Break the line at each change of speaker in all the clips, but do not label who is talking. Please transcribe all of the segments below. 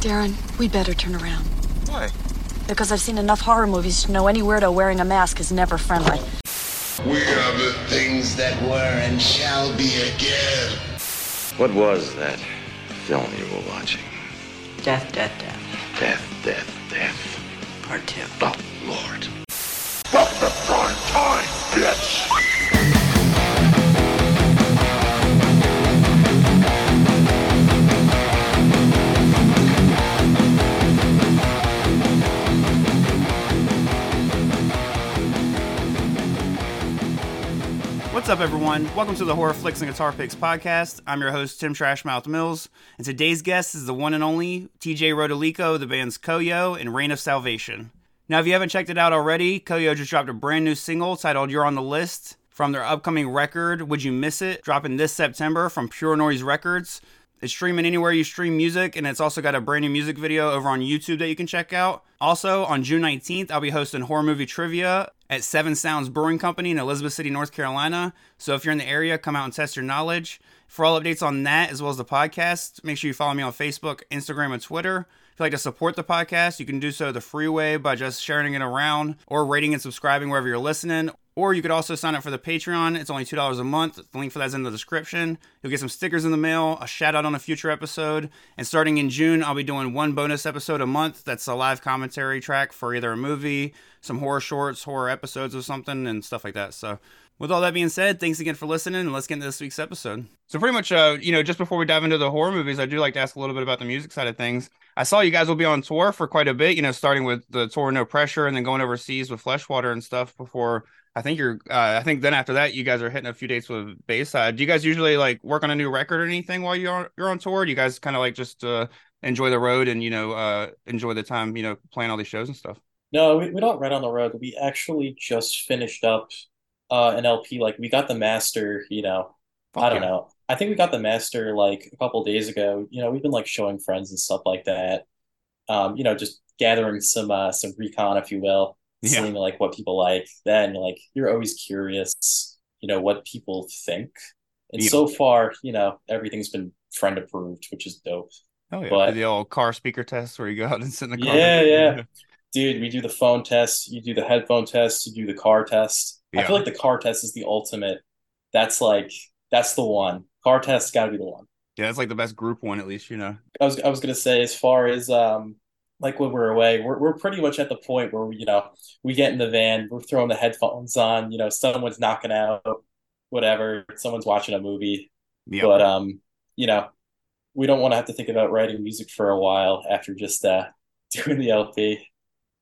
Darren, we better turn around.
Why?
Because I've seen enough horror movies to know any weirdo wearing a mask is never friendly.
We are the things that were and shall be again.
What was that film you were watching?
Death, death, death.
Death, death, death.
Part two.
Oh, Lord.
Stop the prime time, bitch!
What's up, everyone? Welcome to the Horror Flicks and Guitar Picks podcast. I'm your host, Tim Trashmouth Mills, and today's guest is the one and only TJ Rotolico, the band's Koyo and Rain of Salvation. Now, if you haven't checked it out already, Koyo just dropped a brand new single titled You're on the List from their upcoming record, Would You Miss It, dropping this September from Pure Noise Records. It's streaming anywhere you stream music, and it's also got a brand new music video over on YouTube that you can check out. Also, on June 19th, I'll be hosting horror movie trivia at Seven Sounds Brewing Company in Elizabeth City, North Carolina. So if you're in the area, come out and test your knowledge. For all updates on that, as well as the podcast, make sure you follow me on Facebook, Instagram, and Twitter. If you'd like to support the podcast, you can do so the free way by just sharing it around or rating and subscribing wherever you're listening. Or you could also sign up for the Patreon. It's only $2 a month. The link for that's in the description. You'll get some stickers in the mail, a shout out on a future episode. And starting in June, I'll be doing one bonus episode a month. That's a live commentary track for either a movie, some horror shorts, horror episodes or something, and stuff like that. So with all that being said, thanks again for listening, and let's get into this week's episode. So, pretty much, uh, you know, just before we dive into the horror movies, I do like to ask a little bit about the music side of things. I saw you guys will be on tour for quite a bit, you know, starting with the tour No Pressure and then going overseas with Fleshwater and stuff before. I think you're, uh, I think then after that, you guys are hitting a few dates with Bayside. Do you guys usually like work on a new record or anything while you're you're on tour? Do you guys kind of like just uh, enjoy the road and, you know, uh, enjoy the time, you know, playing all these shows and stuff?
No, we, we don't write on the road. We actually just finished up uh an LP. Like we got the master, you know, I don't
yeah.
know. I think we got the master like a couple days ago. You know, we've been like showing friends and stuff like that. Um, you know, just gathering some uh some recon, if you will,
Yeah.
seeing like what people like. Then like you're always curious, you know, what people think. And
Yeah.
so far, you know, everything's been friend approved, which is dope.
Oh yeah,
But-
the old car speaker test where you go out and sit in the car.
Yeah, yeah. Dude, we do the phone test, you do the headphone test, you do the car test. I feel like the car test is the ultimate. That's like that's the one. Car test gotta be the one.
Yeah, that's like the best group one at least, you know.
I was I was gonna say as far as um like when we're away, we're we're pretty much at the point where you know, we get in the van, we're throwing the headphones on, you know, someone's knocking out, whatever, someone's watching a movie.
Yeah.
But um, you know, we don't want to have to think about writing music for a while after just uh doing the LP.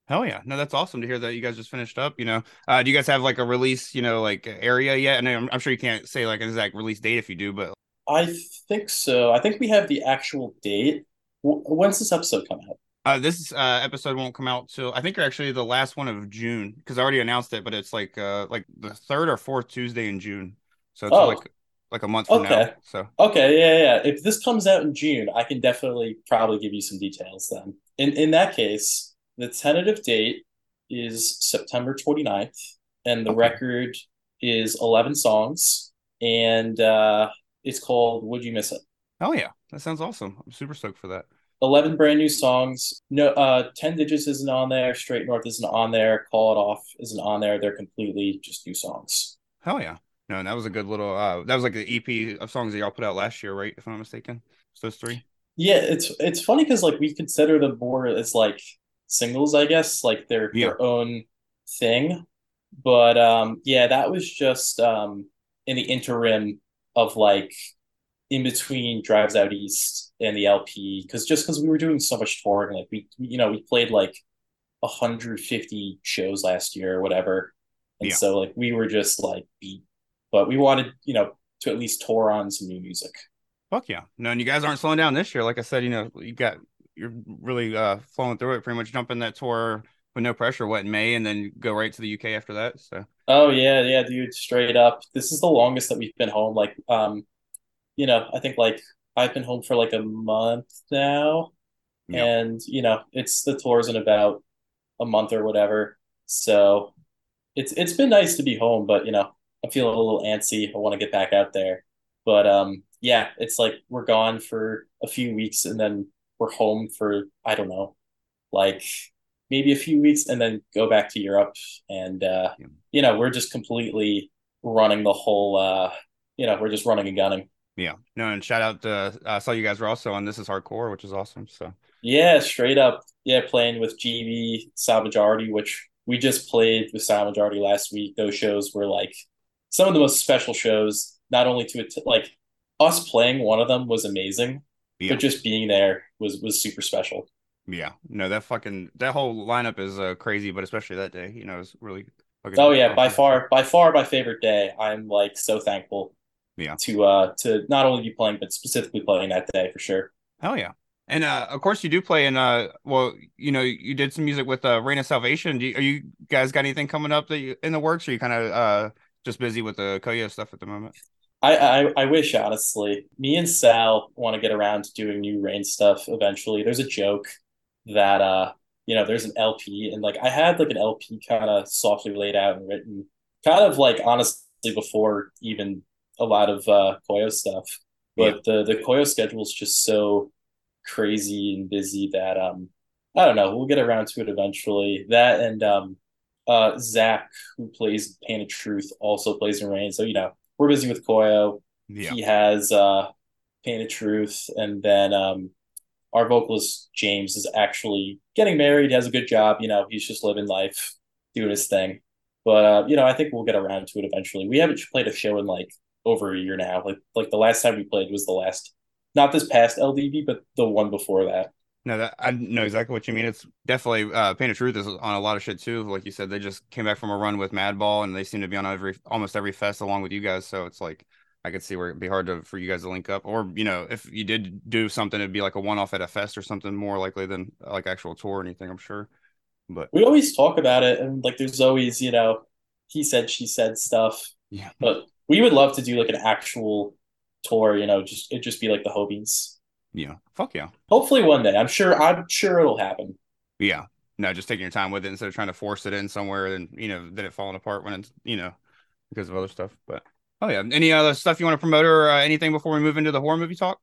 Hell yeah. No, that's awesome to hear that you guys just finished up, you know. Uh do you guys have like a release, you know, like area yet? And I'm, I'm sure you can't say like an exact release date if you do, but
I think so. I think we have the actual date. W- When's this episode come out?
Uh this uh episode won't come out till I think actually the last one of June because I already announced it, but it's like uh like the third or fourth Tuesday in June. So it's
Oh.
like like a month from now.
Okay.
So
Okay, yeah, yeah. If this comes out in June, I can definitely probably give you some details then. In in that case, the tentative date is September 29th, and the
Okay.
record is 11 songs, and uh, it's called Would You Miss It?
oh yeah, that sounds awesome. I'm super stoked for that.
11 brand new songs. No, uh, 10 Digits isn't on there. Straight North isn't on there. Call It Off isn't on there. They're completely just new songs.
Hell yeah. No, and that was a good little uh that was like the EP of songs that y'all put out last year, right? If I'm not mistaken. It's those three.
Yeah, it's it's funny because like we consider them more as like singles, I guess, like they're
Yeah.
their own thing. But um yeah, that was just um in the interim of like in between Drives Out East and the LP because just because we were doing so much touring, like we you know we played like 150 shows last year or whatever, and
Yeah.
so like we were just like beat, but we wanted you know to at least tour on some new music.
Fuck yeah. No, and you guys aren't slowing down this year. Like I said, you know, you got you're really uh flowing through it, pretty much jumping that tour with no pressure, what in May, and then go right to the UK after that. So
Oh yeah, yeah, dude, straight up. This is the longest that we've been home. Like, um, you know, I think like I've been home for like a month now,
Yeah.
and you know, it's the tour's in about a month or whatever. So it's it's been nice to be home, but you know, I'm feeling a little antsy. I want to get back out there. But um, yeah, it's like we're gone for a few weeks and then we're home for I don't know, like maybe a few weeks, and then go back to Europe, and uh,
Yeah.
you know we're just completely running the whole. Uh, you know, we're just running and gunning.
Yeah. No, and shout out to I saw you guys were also on This Is Hardcore, which is awesome. So
Yeah, straight up. Yeah, playing with GB, Majority, which we just played with Majority last week. Those shows were like some of the most special shows. Not only to it, like us playing one of them was amazing,
Yeah.
but just being there was was super special.
yeah. No, that fucking that whole lineup is uh, crazy, but especially that day, you know, it's really fucking
Oh yeah, by far, by far my favorite day. I'm like so thankful.
Yeah.
To uh to not only be playing, but specifically playing that day for sure.
Hell yeah. And uh, of course, you do play in. Uh, well, you know, you did some music with uh, Rain of Salvation. Do you, are you guys got anything coming up that you, in the works? Or are you kind of uh, just busy with the Koyo stuff at the moment?
I, I I wish honestly. Me and Sal want to get around to doing new rain stuff eventually. There's a joke that uh you know there's an LP and like I had like an LP kind of softly laid out and written, kind of like honestly before even a lot of uh Koyo stuff. But the the Koyo schedule is just so crazy and busy that um I don't know. We'll get around to it eventually. That and um uh Zach who plays Pain of Truth also plays in Rain. So you know we're busy with Koyo.
Yeah.
He has uh Pain of Truth, and then um our vocalist James is actually getting married. He has a good job. You know, he's just living life, doing his thing. But uh, you know, I think we'll get around to it eventually. We haven't played a show in like over a year now. Like like the last time we played was the last, not this past LDV, but the one before that.
No, that I know exactly what you mean. It's definitely uh, Pain of Truth is on a lot of shit too. Like you said, they just came back from a run with Madball, and they seem to be on every almost every fest along with you guys. So it's like I could see where it'd be hard to for you guys to link up, or you know, if you did do something, it'd be like a one off at a fest or something more likely than like actual tour or anything. I'm sure, but
We always talk about it, and like there's always you know, he said she said stuff.
yeah,
But we would love to do like an actual tour. You know, just it just be like the Hobies.
yeah, fuck yeah,
Hopefully one day. I'm sure. I'm sure it'll happen.
yeah. No, just taking your time with it instead of trying to force it in somewhere and you know then it falling apart when it's you know because of other stuff. But oh yeah, any other stuff you want to promote or uh, anything before we move into the horror movie talk?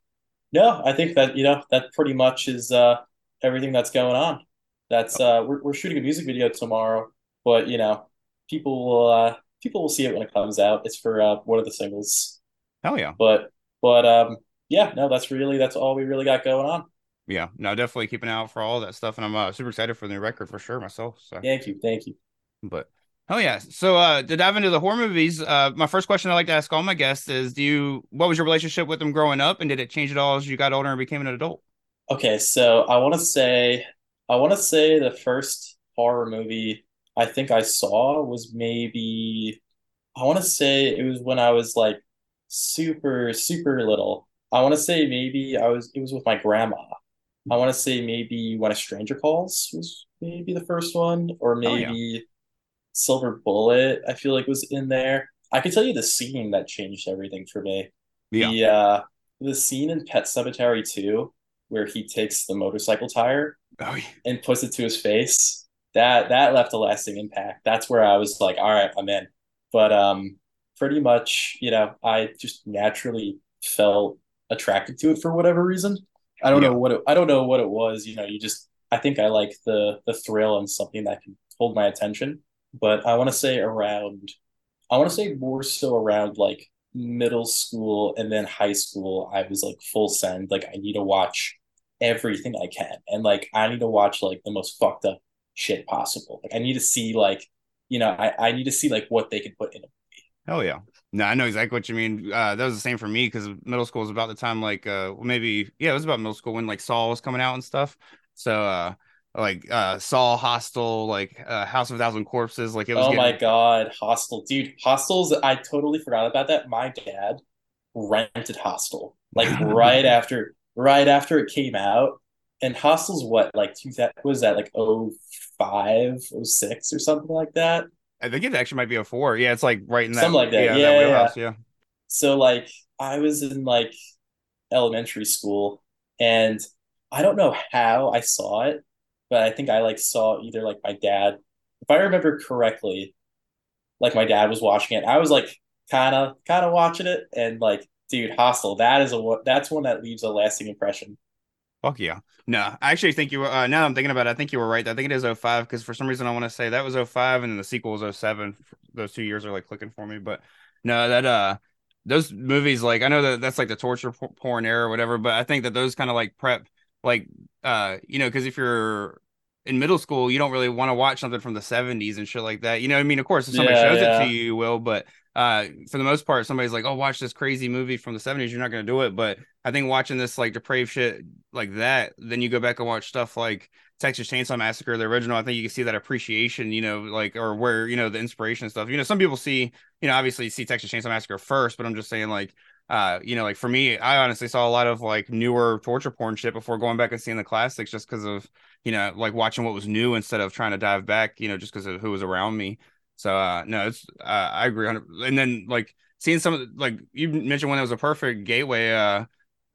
No, I think that you know that pretty much is uh everything that's going on. That's uh we're we're shooting a music video tomorrow, but you know people will uh people will see it when it comes out. It's for uh one of the singles,
Hell yeah.
but but um yeah, no, that's really that's all we really got going on.
Yeah, no, definitely keeping an eye out for all that stuff, and I'm uh, super excited for the new record for sure myself. So,
Thank you, thank you.
but oh yeah, so uh, to dive into the horror movies, uh, my first question I like to ask all my guests is, do you what was your relationship with them growing up, and did it change at all as you got older and became an adult?
Okay, so I want to say I want to say the first horror movie I think I saw was maybe I want to say it was when I was like super super little. I want to say maybe I was it was with my grandma. I want to say maybe When a Stranger Calls was maybe the first one or
Oh, yeah.
maybe Silver Bullet I feel like was in there. I can tell you the scene that changed everything for me.
Yeah,
The uh the scene in Pet Sematary 2 where he takes the motorcycle tire
oh yeah,
and puts it to his face, that that left a lasting impact. That's where I was like, all right, I'm in. But um pretty much, you know, I just naturally felt attracted to it for whatever reason. I don't
Yeah.
know what it, I don't know what it was, you know, you just I think I like the the thrill and something that can hold my attention. But I want to say around I want to say more so around like middle school and then high school, I was like full send. Like I need to watch everything I can. And like I need to watch like the most fucked up shit possible. Like I need to see like, you know, I, I need to see like what they could put in it.
hell yeah. No, I know exactly what you mean. Uh, that was the same for me because middle school was about the time, like, uh, maybe yeah, it was about middle school when like Saw was coming out and stuff. So, uh, like, uh, Saw, Hostel, like, uh, House of a Thousand Corpses, like it was.
Oh my god, Hostel. Dude, Hostels, I totally forgot about that. My dad rented Hostel. Like right after right after it came out. And Hostel's what, like two that was that like 05, 06 or something like that?
I think it actually might be a four. Yeah, it's like right in that.
Something like that.
Yeah,
Yeah,
that
yeah.
Yeah.
So like I was in like elementary school and I don't know how I saw it, but I think I like saw either like my dad, if I remember correctly, like my dad was watching it. I was like kind of kind of watching it and like dude, Hostel, that is a that's one that leaves a lasting impression.
Fuck yeah. No, I actually think you were, uh, now I'm thinking about it, I think you were right. I think it is 05 because for some reason I want to say that was 05 and then the sequel was 07. Those two years are like clicking for me. But no, that, uh, those movies, like, I know that that's like the torture porn era or whatever, but I think that those kind of like prep, like, uh, you know, because if you're in middle school, you don't really want to watch something from the 70s and shit like that. You know, I mean, of course, if somebody
Yeah,
shows
yeah.
it to you, you will, but uh, for the most part, somebody's like, oh, watch this crazy movie from the 70s, you're not to do it. But I think watching this like depraved shit like that, then you go back and watch stuff like Texas Chainsaw Massacre, the original. I think you can see that appreciation, you know, like or where you know the inspiration and stuff. You know, some people see, you know, obviously see Texas Chainsaw Massacre first, but I'm just saying like. Uh, you know, like for me, I honestly saw a lot of like newer torture porn shit before going back and seeing the classics, just because of you know, like watching what was new instead of trying to dive back, you know, just because of who was around me. So uh no, it's uh, I agree. 100 And then like seeing some of the, like you mentioned one that was a perfect gateway, uh,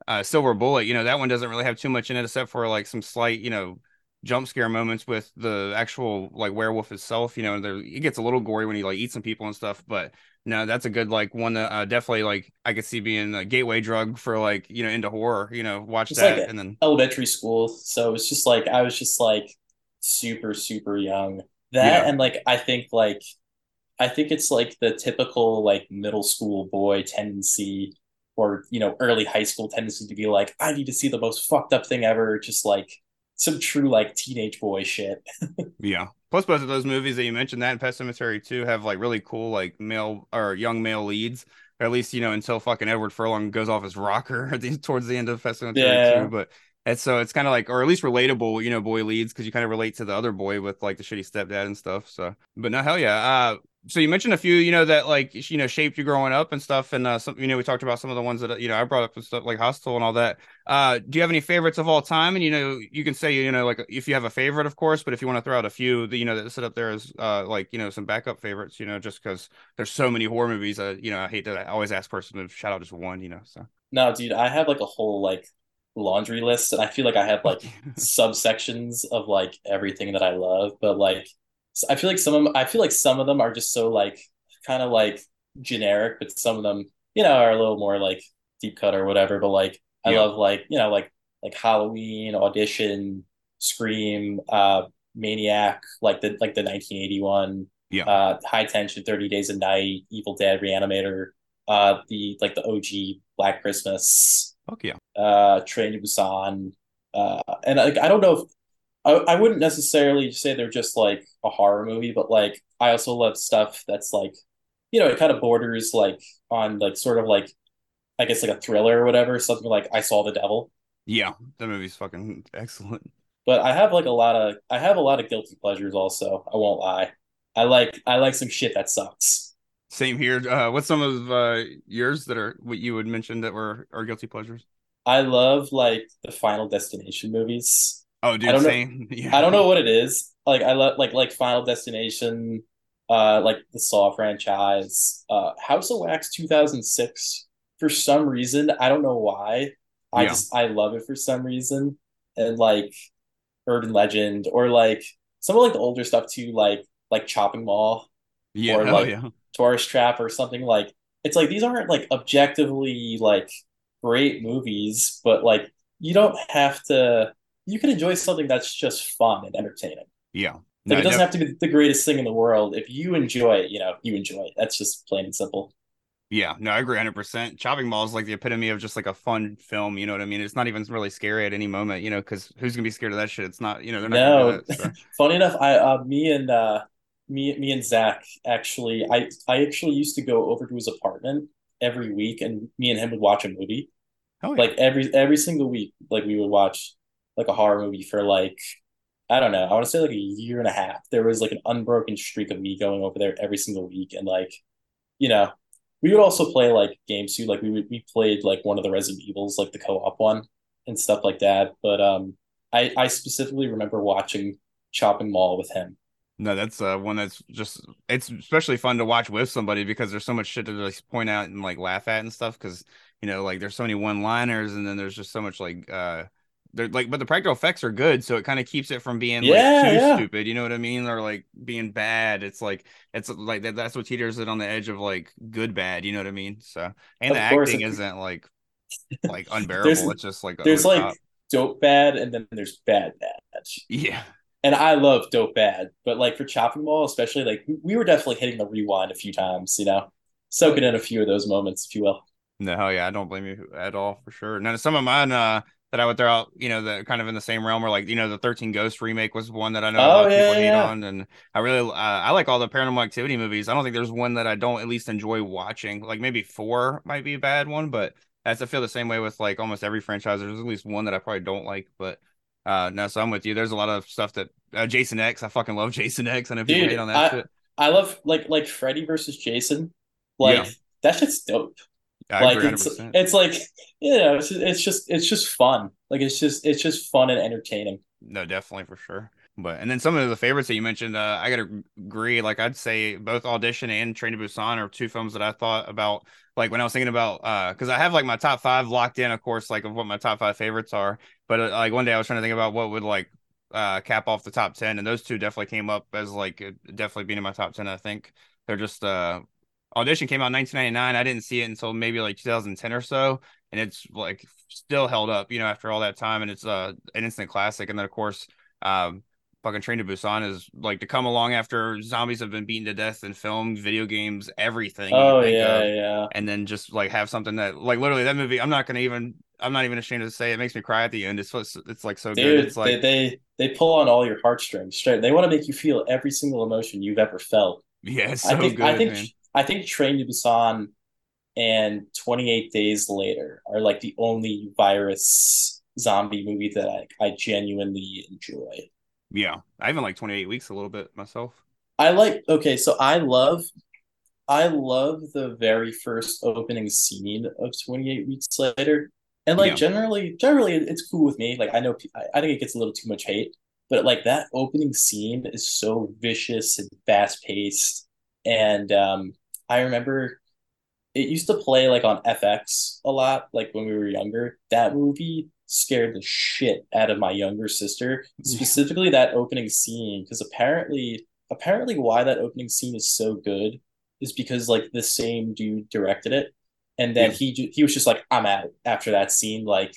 uh, Silver Bullet. You know, that one doesn't really have too much in it except for like some slight, you know, jump scare moments with the actual like werewolf itself. You know, there it gets a little gory when he like eats some people and stuff, but no, that's a good like one that uh, definitely like I could see being a gateway drug for like you know into horror. You know, watch
It's
that
like
and then
elementary school, so it's just like I was just like super super young. That
Yeah.
and like I think like I think it's like the typical like middle school boy tendency or you know early high school tendency to be like I need to see the most fucked up thing ever, just like some true like teenage boy shit.
Yeah. Plus, both of those movies that you mentioned, that and Pet Sematary too, have like really cool like male or young male leads. Or at least you know until fucking Edward Furlong goes off his rocker at the, towards the end of Pet Sematary
Yeah.
too. But it's so it's kind of like, or at least relatable, you know, boy leads because you kind of relate to the other boy with like the shitty stepdad and stuff. So, but no, hell yeah. Uh, so you mentioned a few, you know, that like you know shaped you growing up and stuff, and uh, some, you know, we talked about some of the ones that you know I brought up and stuff like Hostel and all that. Uh, do you have any favorites of all time? And you know, you can say you know like if you have a favorite, of course, but if you want to throw out a few, that you know that sit up there as uh like you know some backup favorites, you know, just because there's so many horror movies. Uh, you know, I hate that I always ask person to shout out just one, you know. So
No, dude, I have like a whole like laundry list, and I feel like I have like subsections of like everything that I love, but like i feel like some of them, I feel like some of them are just so like kind of like generic, but some of them, you know, are a little more like deep cut or whatever. But like I
Yeah.
love like you know like like Halloween, Audition, Scream, uh, Maniac, like the like the 1981,
yeah,
uh, High Tension, 30 Days a Night, Evil Dead, Reanimator, uh, the like the OG Black Christmas
fuck yeah,
uh Train to Busan. Uh and like I don't know if I, I wouldn't necessarily say they're just like a horror movie, but like I also love stuff that's like you know, it kind of borders like on like sort of like I guess like a thriller or whatever, something like I Saw the Devil.
yeah. That movie's fucking excellent.
But I have like a lot of I have a lot of guilty pleasures also, I won't lie. I like I like some shit that sucks.
Same here. Uh, what's some of uh yours that are what you would mention that were are guilty pleasures?
I love like the Final Destination movies.
Oh, dude,
I don't know-
Yeah,
I don't know what it is. Like I love like like Final Destination, uh, like the Saw franchise, uh, House of Wax two thousand six. For some reason, I don't know why. I
Yeah.
just I love it for some reason, and like Urban Legend or like some of like the older stuff too, like like Chopping Mall,
Yeah,
or, like,
yeah.
Tourist Trap, or something like. It's like these aren't like objectively like great movies, but like you don't have to. You can enjoy something that's just fun and entertaining.
Yeah.
Like
No,
it doesn't have to be the greatest thing in the world. If you enjoy it, you know, you enjoy it. That's just plain and simple.
Yeah, no, I agree 100%. Chopping Mall is like the epitome of just like a fun film, you know what I mean? It's not even really scary at any moment, you know, because who's gonna be scared of that shit? It's not, you know, they're not
No.
do. So.
Funny enough, I uh, me and uh, me me and Zach actually, I I actually used to go over to his apartment every week, and me and him would watch a movie.
Hell yeah.
Like every every single week, like we would watch like a horror movie for like I don't know, I want to say like a year and a half. There was like an unbroken streak of me going over there every single week, and like, you know, we would also play like games too. Like we would, we played like one of the Resident Evils, like the co-op one and stuff like that. But um, I I specifically remember watching Chopping Mall with him.
No, that's uh one that's just it's especially fun to watch with somebody because there's so much shit to like point out and like laugh at and stuff because you know like there's so many one liners and then there's just so much like uh they're like but the practical effects are good so it kind of keeps it from being
Yeah,
like too
yeah.
stupid you know what I mean or like being bad it's like it's like that, that's what teeters it on the edge of like good bad you know what I mean so and
Of
the
course,
acting isn't like like unbearable it's just like
There's like
top.
dope bad and then there's bad bad.
Yeah.
And I love dope bad, but like for Chopping Mall, especially, like we were definitely hitting the rewind a few times, you know, soaking in a few of those moments, if you will.
No, hell yeah, I don't blame you at all for sure. Now some of mine uh that I would throw out, you know, that kind of in the same realm, or like you know, the Thirteen Ghost remake was one that I know a lot
Oh
of
yeah,
people hate
yeah.
on, and I really, uh, I like all the Paranormal Activity movies. I don't think there's one that I don't at least enjoy watching. Like maybe four might be a bad one, but as I feel the same way with like almost every franchise. There's at least one that I probably don't like, but uh, no, so I'm with you. There's a lot of stuff that uh, Jason X. I fucking love Jason X. I know people
Dude,
hate on that
I-
shit.
I love like like Freddy versus Jason. Like
Yeah.
that shit's dope.
I
like it's it's like you know it's, it's just it's just fun. Like it's just it's just fun and entertaining.
No, definitely for sure. But and then some of the favorites that you mentioned, uh, I gotta agree. Like I'd say both Audition and Train to Busan are two films that I thought about. Like when I was thinking about, uh, because I have like my top five locked in, of course, like of what my top five favorites are. But uh, like one day I was trying to think about what would like uh cap off the top ten, and those two definitely came up as like uh, definitely being in my top ten. I think they're just uh, Audition came out in 1999. I didn't see it until maybe like 2010 or so, and it's like still held up, you know, after all that time, and it's uh an instant classic. And then of course, um, fucking Train to Busan is like to come along after zombies have been beaten to death in film, video games, everything.
Oh yeah,
of,
yeah.
and then just like have something that like literally that movie. I'm not gonna even. I'm not even ashamed to say it makes me cry at the end. It's it's, it's like so good.
Dude,
It's like
they, they they pull on all your heartstrings straight. They want to make you feel every single emotion you've ever felt.
yeah, so
I think
good,
I think
man.
I think Train to Busan and 28 Days Later are like the only virus zombie movie that I, I genuinely enjoy.
Yeah, I even like 28 weeks a little bit myself.
I like okay, so I love I love the very first opening scene of 28 Weeks Later. And like
Yeah.
generally generally it's cool with me. Like I know I, I think it gets a little too much hate, but like that opening scene is so vicious and fast paced. And um I remember it used to play like on FX a lot, like when we were younger. That movie scared the shit out of my younger sister, specifically that opening scene, because apparently, apparently, why that opening scene is so good is because like the same dude directed it, and then
Yeah.
he he was just like, I'm out after that scene, like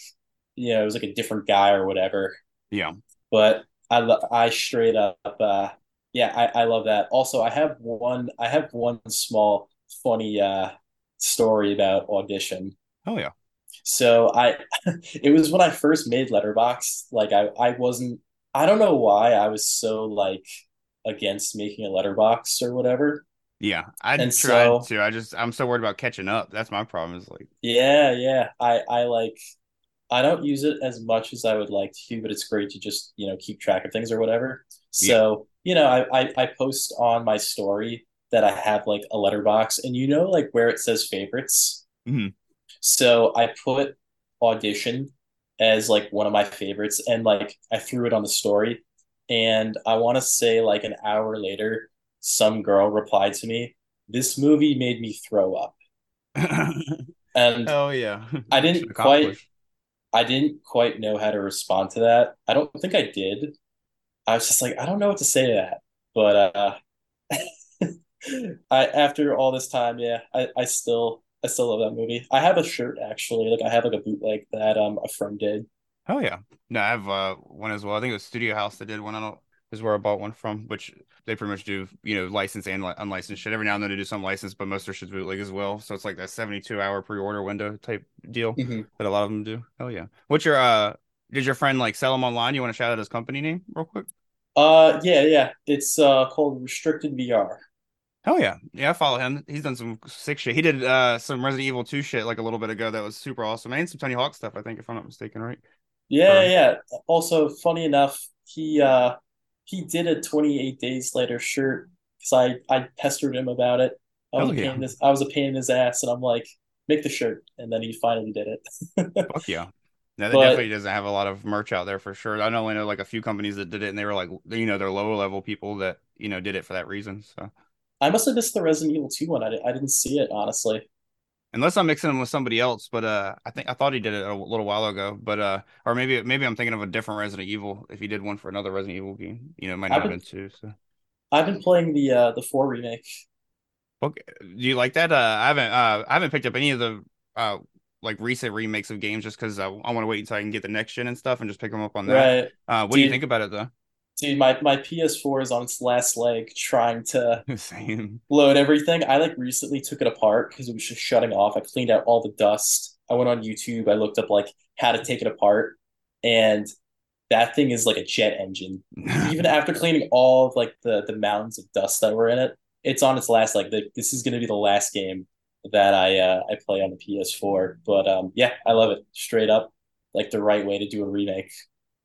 you know, it was like a different guy or whatever.
Yeah,
But I lo- I straight up, uh, yeah, I I love that. Also, I have one I have one small funny uh story about audition.
oh yeah,
So I, it was when I first made Letterboxd. Like I, I wasn't. I don't know why I was so like against making a Letterboxd or whatever.
yeah. I
And
tried
so-
to. I just I'm so worried about catching up. That's my problem. Is like
Yeah, yeah. I, I like. I don't use it as much as I would like to, but it's great to just you know keep track of things or whatever. So you know, I, I I post on my story that I have like a Letterboxd, and you know, like where it says favorites.
Mhm.
So I put audition as like one of my favorites, and like I threw it on the story, and I want to say like an hour later, some girl replied to me, "This movie made me throw up," and
oh yeah.
I didn't quite- I didn't quite know how to respond to that. I don't think I did. I was just like, I don't know what to say to that. But uh I after all this time, yeah, I, I still I still love that movie. I have a shirt actually, like I have like a bootleg that um a friend did.
Oh yeah. No, I have uh one as well. I think it was Studio House that did one. I don't is where I bought one from, which they pretty much do, you know, licensed and li- unlicensed shit. Every now and then they do some licensed, but most of their shit's bootleg as well. So it's like that 72 hour pre-order window type deal
Mhm.
that a lot of them do. Hell yeah. What's your uh did your friend like sell them online? You want to shout out his company name real quick?
Uh yeah, yeah. It's uh called Restricted VR.
Hell yeah. Yeah, I follow him. He's done some sick shit. He did uh some Resident Evil 2 shit like a little bit ago that was super awesome. And some Tony Hawk stuff, I think, if I'm not mistaken, right?
Yeah,
Or-
yeah. Also, funny enough, he uh he did a 28 days later shirt because I I pestered him about it. I was a pain
yeah.
in his, I was a pain in his ass, and I'm like, make the shirt, and then he finally did it.
Fuck yeah. No, that
But-
definitely doesn't have a lot of merch out there for sure. I only know like a few companies that did it, and they were like, you know, they're lower level people that you know did it for that reason. So
I must have missed the Resident Evil 2 one. I, I didn't see it honestly.
unless I'm mixing him with somebody else, but uh, I think I thought he did it a little while ago, but uh, or maybe maybe I'm thinking of a different Resident Evil if he did one for another Resident Evil game. You know, it might not have been two. So
I've been playing the uh the 4 remake.
okay, do you like that? Uh, I haven't uh, I haven't picked up any of the uh like recent remakes of games just because I, I want to wait until I can get the next gen and stuff and just pick them up on that.
Right.
Uh, what do you
Dude.
think about it though?
Dude, my, my PS4 is on its last leg trying to
Same.
load everything. I like recently took it apart because it was just shutting off. I cleaned out all the dust. I went on YouTube. I looked up like how to take it apart, and that thing is like a jet engine. Even after cleaning all of like the the mountains of dust that were in it, it's on its last leg. The- This is going to be the last game that I uh, I play on the PS4. But um, yeah, I love it. Straight up, like the right way to do a remake.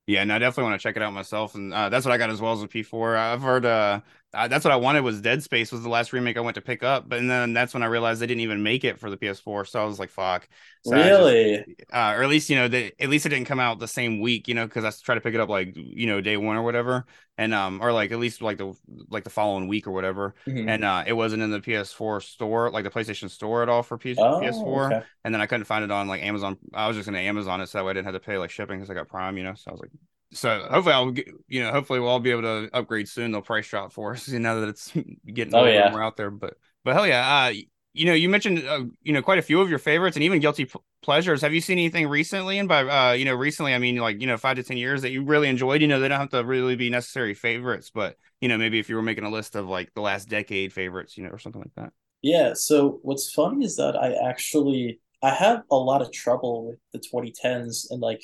Yeah, and I definitely want to check it out myself, and uh, that's what I got as well as a P4. I've heard uh, uh, that's what I wanted was Dead Space was the last remake I went to pick up, but and then that's when I realized they didn't even make it for the PS4, so I was like, fuck. So I just-
really?
uh, or at least you know, they, at least it didn't come out the same week, you know, because I tried to pick it up like you know day one or whatever, and um, or like at least like the like the following week or whatever,
Mhm.
and uh, it wasn't in the PS4 store, like the PlayStation Store at all for P-
Oh,
PS4,
okay.
and then I couldn't find it on like Amazon. I was just gonna Amazon it so that way I didn't have to pay like shipping because I got Prime, you know. So I was like, so hopefully I'll get, you know, hopefully we'll all be able to upgrade soon. They'll price drop for us, you know, that it's getting
Oh, yeah.
more out there. But but hell yeah, uh, you know, you mentioned uh, you know quite a few of your favorites and even guilty p- pleasures. Have you seen anything recently? And by uh, you know, recently I mean like you know five to ten years that you really enjoyed. You know, they don't have to really be necessary favorites, but you know, maybe if you were making a list of like the last decade favorites, you know, or something like that.
Yeah, so what's funny is that I actually I have a lot of trouble with the 2010s and like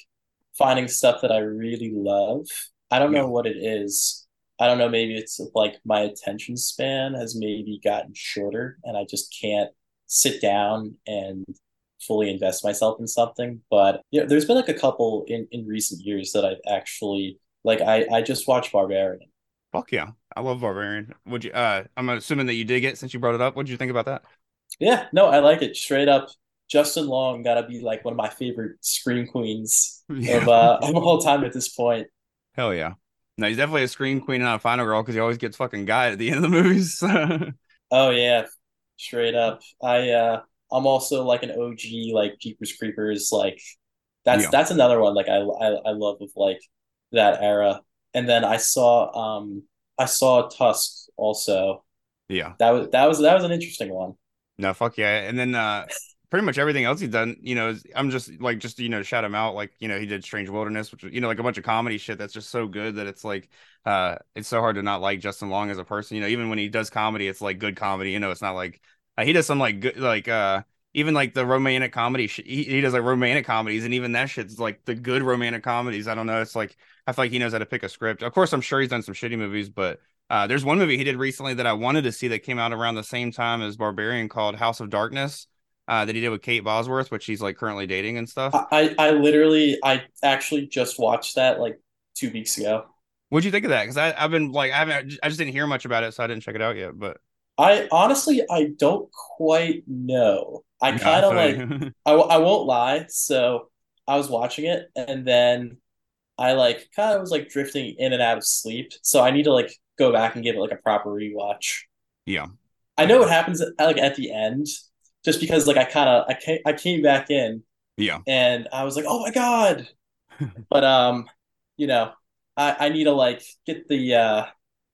finding stuff that I really love. I don't
Yeah.
know what it is. I don't know, maybe it's like my attention span has maybe gotten shorter and I just can't sit down and fully invest myself in something. But yeah, there's been like a couple in in recent years that I've actually like I I just watched Barbarian.
Fuck yeah, I love Barbarian. Would you? uh I'm assuming that you dig it since you brought it up. What did you think about that?
Yeah, no, I like it straight up. Justin Long gotta be like one of my favorite scream queens of uh of all time at this point.
Hell yeah. No, he's definitely a scream queen and not a final girl because he always gets fucking guy at the end of the movies.
Oh yeah, straight up. I uh I'm also like an OG like Jeepers Creepers like that's
Yeah.
that's another one like I, I I love of like that era. And then I saw um I saw Tusk also.
yeah.
That was that was that was an interesting one.
No, fuck yeah. And then uh pretty much everything else he's done, you know, is, I'm just like just you know shout him out. Like you know he did Strange Wilderness, which you know like a bunch of comedy shit that's just so good that it's like uh it's so hard to not like Justin Long as a person. You know, even when he does comedy, it's like good comedy. You know, it's not like uh, he does some like good like uh even like the romantic comedy sh- he, he does like romantic comedies and even that shit's like the good romantic comedies i don't know it's like i feel like he knows how to pick a script of course i'm sure he's done some shitty movies but uh there's one movie he did recently that i wanted to see that came out around the same time as barbarian called house of darkness uh that he did with kate bosworth which he's like currently dating and stuff
I I literally I actually just watched that like two weeks ago.
what'd you think of that because i've been like i haven't i just didn't hear much about it so i didn't check it out yet but
I honestly I don't quite know. I kind of like I, I, won't lie. So I was watching it and then I like kind of was like drifting in and out of sleep. So I need to like go back and give it like a proper rewatch.
yeah
I know what happens at, like at the end, just because like I kind of I came I came back in
yeah
and I was like, oh my God. but um, you know, I I need to like get the uh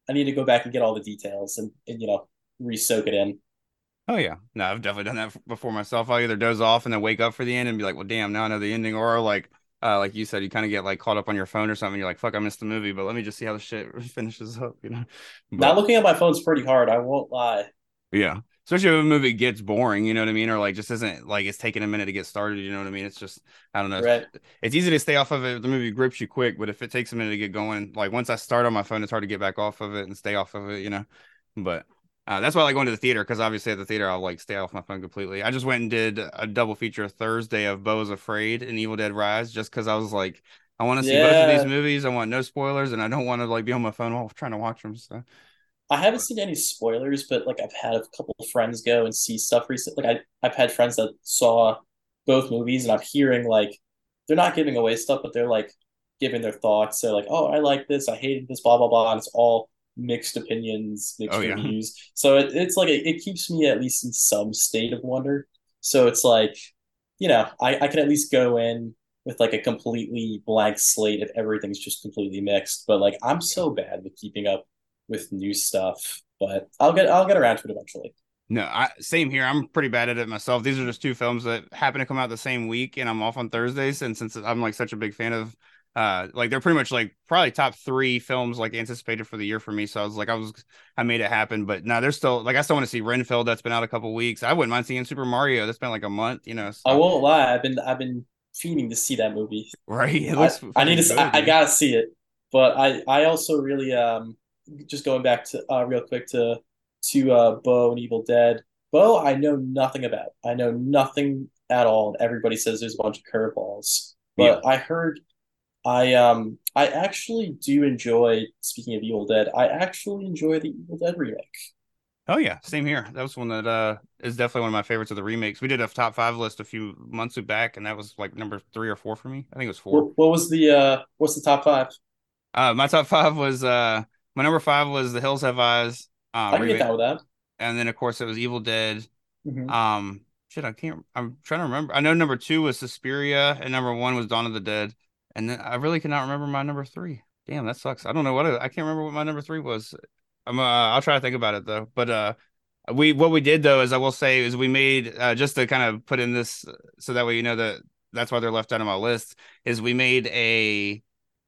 I need to go back and get all the details and, and you know re-soak it in.
Oh yeah, no, I've definitely done that before myself. I either doze off and then wake up for the end and be like, "Well, damn, now I know the ending," or like, uh, like you said, you kind of get like caught up on your phone or something. You're like, "Fuck, I missed the movie," but let me just see how the shit finishes up, you know? But,
Not looking at my phone's pretty hard. I won't lie.
yeah, especially if a movie gets boring, you know what I mean, or like just isn't like it's taking a minute to get started. You know what I mean? It's just I don't know.
Right.
It's easy to stay off of it. The movie grips you quick, but if it takes a minute to get going, like once I start on my phone, it's hard to get back off of it and stay off of it, you know. But uh, that's why I like going to the theater because obviously at the theater I'll like stay off my phone completely. I just went and did a double feature Thursday of Beau is Afraid and Evil Dead Rise just because I was like, I want to see both of these movies. I want no spoilers and I don't want to like be on my phone while trying to watch them. So
I haven't seen any spoilers, but like I've had a couple of friends go and see stuff recently. Like I, I've had friends that saw both movies, and I'm hearing like they're not giving away stuff, but they're like giving their thoughts. They're like, "Oh, I like this. I hated this. Blah blah blah." And it's all mixed opinions, mixed
Oh, yeah.
reviews. So it, it's like it, it keeps me at least in some state of wonder. So it's like, you know, I, I can at least go in with like a completely blank slate if everything's just completely mixed. But like I'm so bad with keeping up with new stuff, but I'll get I'll get around to it eventually.
No, I same here. I'm pretty bad at it myself. These are just two films that happen to come out the same week, and I'm off on Thursdays. And since I'm like such a big fan of, uh, like they're pretty much like probably top three films like anticipated for the year for me. So I was like, I was, I made it happen. But now there's still like I still want to see Renfield. That's been out a couple weeks. I wouldn't mind seeing Super Mario. That's been like a month. You know. So.
I won't lie. I've been I've been fiending to see that movie.
Right.
I, I need to. I, I, gotta see it. But I I also really um just going back to uh real quick to to uh Beau and Evil Dead. Beau, I know nothing about. I know nothing at all. And everybody says there's a bunch of curveballs. But yeah. I heard I um I actually do enjoy speaking of Evil Dead, I actually enjoy the Evil Dead remake.
Oh yeah, same here. That was one that uh is definitely one of my favorites of the remakes. We did a top five list a few months back, and that was like number three or four for me. I think it was four.
What, what was the uh what's the top five?
Uh my top five was uh my number five was The Hills Have Eyes.
Um, I can get that with that
and then of course it was Evil Dead. Mm-hmm. Um, shit, I can't. I'm trying to remember. I know number two was Suspiria, and number one was Dawn of the Dead, and then I really cannot remember my number three. Damn, that sucks. I don't know what I, I can't remember what my number three was. I'm. Uh, I'll try to think about it though. But uh, we what we did though is I will say is we made uh, just to kind of put in this so that way you know that that's why they're left out of my list is we made a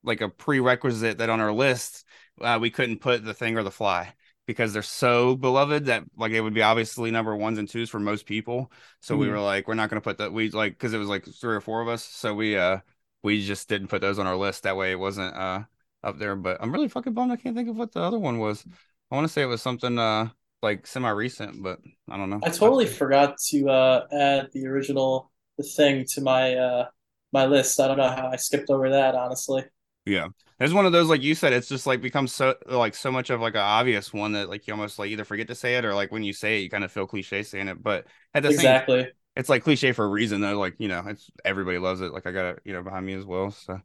like a prerequisite that on our list uh, we couldn't put the thing or the fly because they're so beloved that like it would be obviously number ones and twos for most people. So mm-hmm. we were like, we're not going to put that. We like because it was like three or four of us, so we uh we just didn't put those on our list. That way it wasn't uh up there. But I'm really fucking bummed. I can't think of what the other one was. I want to say it was something uh like semi recent, but I don't know.
I totally forgot to uh add the original the thing to my uh my list. I don't know how I skipped over that honestly.
Yeah. It's one of those, like you said, it's just like becomes so like so much of like an obvious one that like you almost like either forget to say it or like when you say it, you kind of feel cliche saying it. But at the
exactly.
same it's like cliche for a reason though. Like, you know, it's everybody loves it. Like I got it, you know, behind me as well. So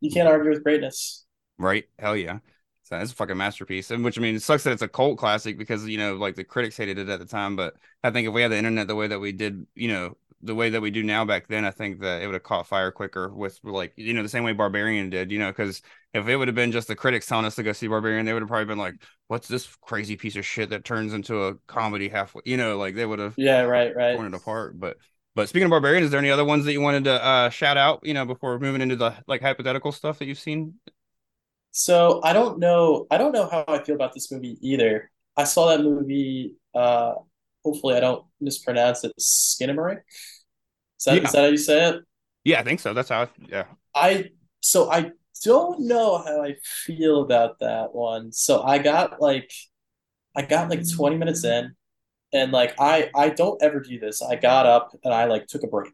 you can't argue with greatness.
Right. Hell yeah. So it's a fucking masterpiece. And which I mean it sucks that it's a cult classic because, you know, like the critics hated it at the time. But I think if we had the internet the way that we did, you know, the way that we do now back then, I think that it would have caught fire quicker with like you know the same way Barbarian did. You know, because if it would have been just the critics telling us to go see Barbarian, they would have probably been like, "What's this crazy piece of shit that turns into a comedy halfway?" You know, like they would have
yeah, right, right,
torn it apart. But but speaking of Barbarian, is there any other ones that you wanted to uh, shout out? You know, before moving into the like hypothetical stuff that you've seen.
So I don't know. I don't know how I feel about this movie either. I saw that movie. Uh, hopefully, I don't mispronounce it. Skinamarink. Is that, yeah. is that how you say it?
Yeah, I think so. That's how. I, yeah.
I so I don't know how I feel about that one. So I got like, I got like twenty minutes in, and like I I don't ever do this. I got up and I like took a break.